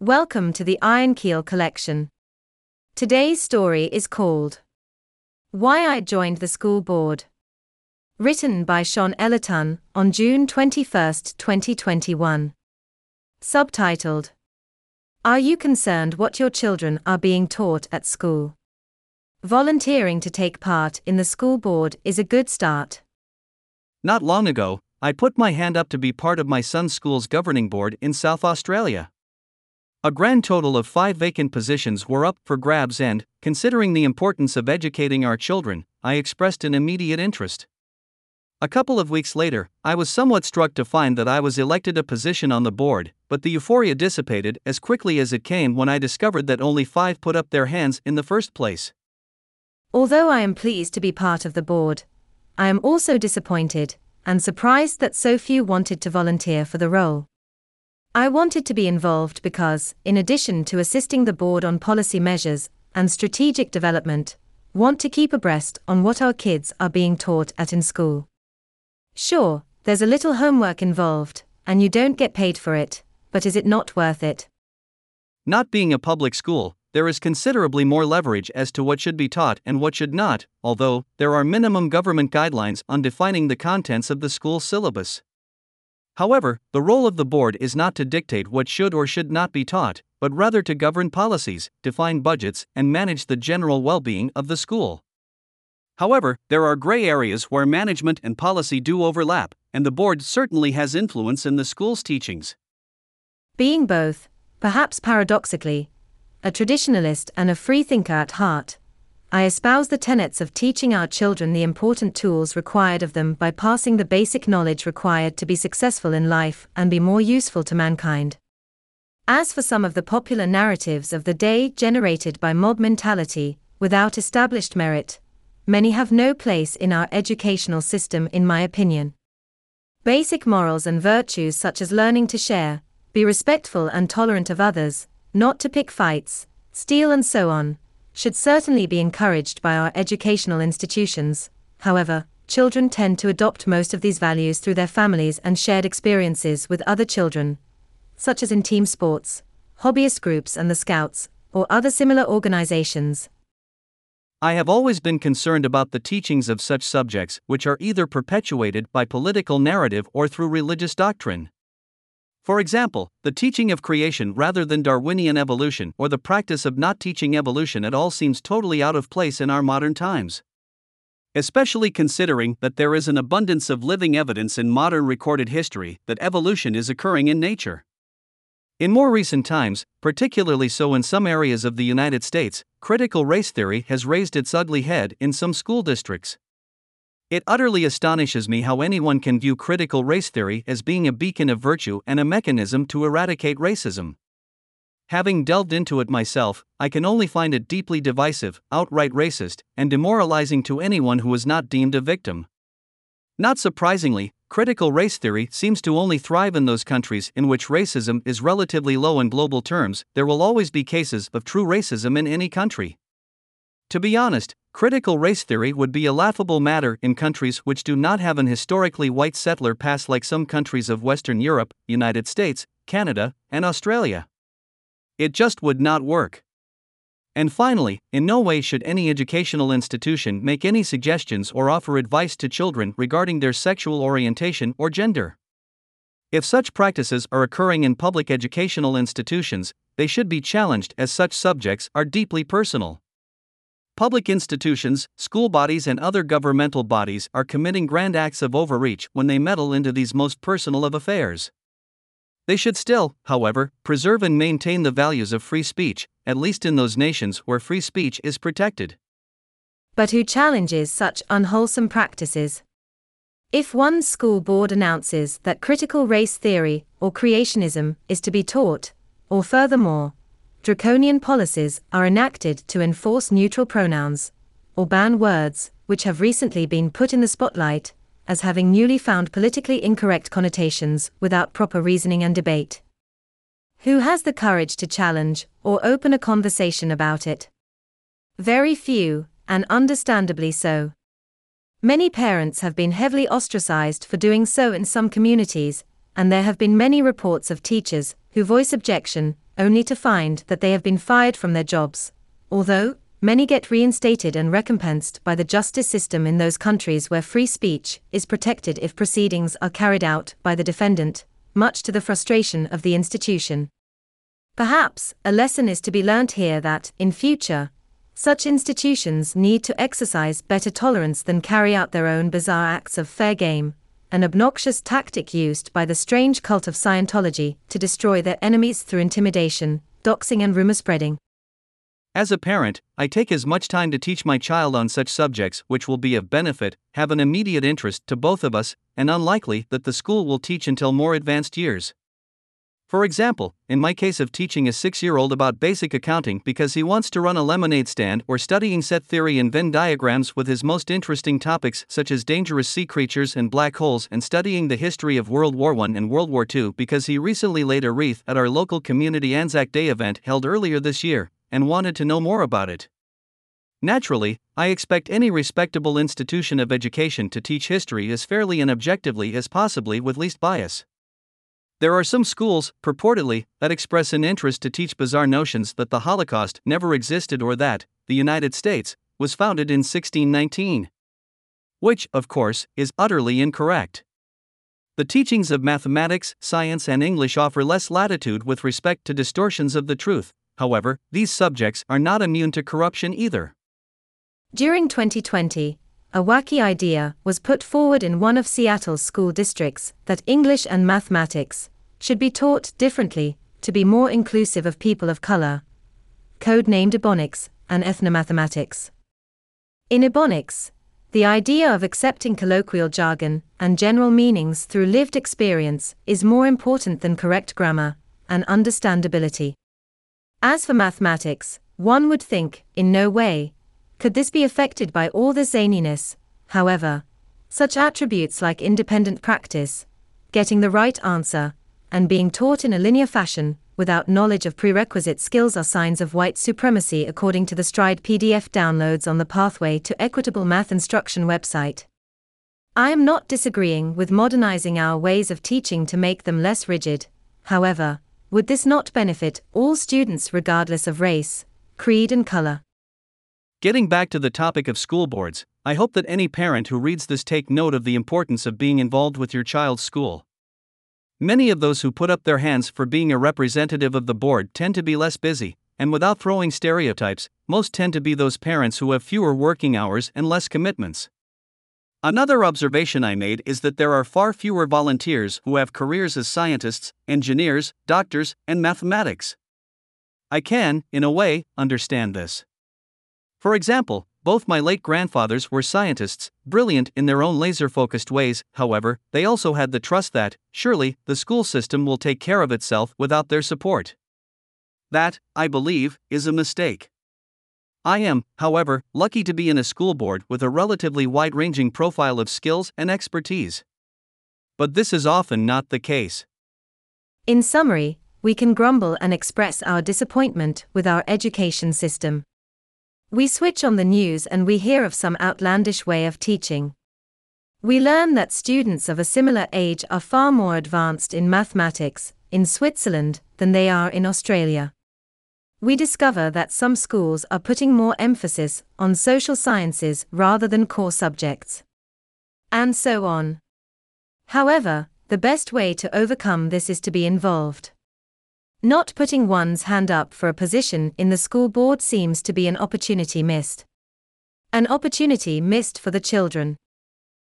Welcome to the Iron Keel collection. Today's story is called Why I Joined the School Board. Written by Shôn Ellerton on June 21, 2021. Subtitled Are you concerned what your children are being taught at school? Volunteering to take part in the school board is a good start. Not long ago, I put my hand up to be part of my son's school's governing board in South Australia. A grand total of five vacant positions were up for grabs, and, considering the importance of educating our children, I expressed an immediate interest. A couple of weeks later, I was somewhat struck to find that I was elected a position on the board, but the euphoria dissipated as quickly as it came when I discovered that only five put up their hands in the first place. Although I am pleased to be part of the board, I am also disappointed and surprised that so few wanted to volunteer for the role. I wanted to be involved because, in addition to assisting the board on policy measures and strategic development, want to keep abreast on what our kids are being taught at in school. Sure, there's a little homework involved, and you don't get paid for it, but is it not worth it? Not being a public school, there is considerably more leverage as to what should be taught and what should not, although, there are minimum government guidelines on defining the contents of the school syllabus. However, the role of the board is not to dictate what should or should not be taught, but rather to govern policies, define budgets, and manage the general well being of the school. However, there are gray areas where management and policy do overlap, and the board certainly has influence in the school's teachings. Being both, perhaps paradoxically, a traditionalist and a freethinker at heart, I espouse the tenets of teaching our children the important tools required of them by passing the basic knowledge required to be successful in life and be more useful to mankind. As for some of the popular narratives of the day generated by mob mentality, without established merit, many have no place in our educational system, in my opinion. Basic morals and virtues such as learning to share, be respectful and tolerant of others, not to pick fights, steal, and so on, should certainly be encouraged by our educational institutions. However, children tend to adopt most of these values through their families and shared experiences with other children, such as in team sports, hobbyist groups, and the Scouts, or other similar organizations. I have always been concerned about the teachings of such subjects, which are either perpetuated by political narrative or through religious doctrine. For example, the teaching of creation rather than Darwinian evolution or the practice of not teaching evolution at all seems totally out of place in our modern times. Especially considering that there is an abundance of living evidence in modern recorded history that evolution is occurring in nature. In more recent times, particularly so in some areas of the United States, critical race theory has raised its ugly head in some school districts. It utterly astonishes me how anyone can view critical race theory as being a beacon of virtue and a mechanism to eradicate racism. Having delved into it myself, I can only find it deeply divisive, outright racist, and demoralizing to anyone who is not deemed a victim. Not surprisingly, critical race theory seems to only thrive in those countries in which racism is relatively low in global terms. There will always be cases of true racism in any country. To be honest, Critical race theory would be a laughable matter in countries which do not have an historically white settler past, like some countries of Western Europe, United States, Canada, and Australia. It just would not work. And finally, in no way should any educational institution make any suggestions or offer advice to children regarding their sexual orientation or gender. If such practices are occurring in public educational institutions, they should be challenged as such subjects are deeply personal. Public institutions, school bodies, and other governmental bodies are committing grand acts of overreach when they meddle into these most personal of affairs. They should still, however, preserve and maintain the values of free speech, at least in those nations where free speech is protected. But who challenges such unwholesome practices? If one school board announces that critical race theory or creationism is to be taught, or furthermore, draconian policies are enacted to enforce neutral pronouns, or ban words, which have recently been put in the spotlight as having newly found politically incorrect connotations without proper reasoning and debate. Who has the courage to challenge or open a conversation about it? Very few, and understandably so. Many parents have been heavily ostracized for doing so in some communities, and there have been many reports of teachers who voice objection, only to find that they have been fired from their jobs. Although, many get reinstated and recompensed by the justice system in those countries where free speech is protected if proceedings are carried out by the defendant, much to the frustration of the institution. Perhaps, a lesson is to be learnt here that, in future, such institutions need to exercise better tolerance than carry out their own bizarre acts of fair game, an obnoxious tactic used by the strange cult of Scientology to destroy their enemies through intimidation, doxing, and rumor spreading. As a parent, I take as much time to teach my child on such subjects which will be of benefit, have an immediate interest to both of us, and unlikely that the school will teach until more advanced years. For example, in my case of teaching a six year old about basic accounting because he wants to run a lemonade stand or studying set theory and Venn diagrams with his most interesting topics such as dangerous sea creatures and black holes and studying the history of World War I and World War II because he recently laid a wreath at our local community Anzac Day event held earlier this year and wanted to know more about it. Naturally, I expect any respectable institution of education to teach history as fairly and objectively as possibly with least bias. There are some schools, purportedly, that express an interest to teach bizarre notions that the Holocaust never existed or that, the United States, was founded in 1619. Which, of course, is utterly incorrect. The teachings of mathematics, science, and English offer less latitude with respect to distortions of the truth, however, these subjects are not immune to corruption either. During 2020, a wacky idea was put forward in one of Seattle's school districts that English and mathematics should be taught differently to be more inclusive of people of color, Codenamed Ebonics and ethnomathematics. In Ebonics, the idea of accepting colloquial jargon and general meanings through lived experience is more important than correct grammar and understandability. As for mathematics, one would think, in no way, could this be affected by all the zaniness, however? Such attributes like independent practice, getting the right answer, and being taught in a linear fashion, without knowledge of prerequisite skills are signs of white supremacy according to the Stride PDF downloads on the Pathway to Equitable Math Instruction website. I am not disagreeing with modernizing our ways of teaching to make them less rigid, however, would this not benefit all students regardless of race, creed, and color? Getting back to the topic of school boards, I hope that any parent who reads this take note of the importance of being involved with your child's school. Many of those who put up their hands for being a representative of the board tend to be less busy, and without throwing stereotypes, most tend to be those parents who have fewer working hours and less commitments. Another observation I made is that there are far fewer volunteers who have careers as scientists, engineers, doctors, and mathematics. I can, in a way, understand this. For example, both my late grandfathers were scientists, brilliant in their own laser focused ways, however, they also had the trust that, surely, the school system will take care of itself without their support. That, I believe, is a mistake. I am, however, lucky to be in a school board with a relatively wide ranging profile of skills and expertise. But this is often not the case. In summary, we can grumble and express our disappointment with our education system. We switch on the news and we hear of some outlandish way of teaching. We learn that students of a similar age are far more advanced in mathematics in Switzerland than they are in Australia. We discover that some schools are putting more emphasis on social sciences rather than core subjects. And so on. However, the best way to overcome this is to be involved. Not putting one's hand up for a position in the school board seems to be an opportunity missed. An opportunity missed for the children.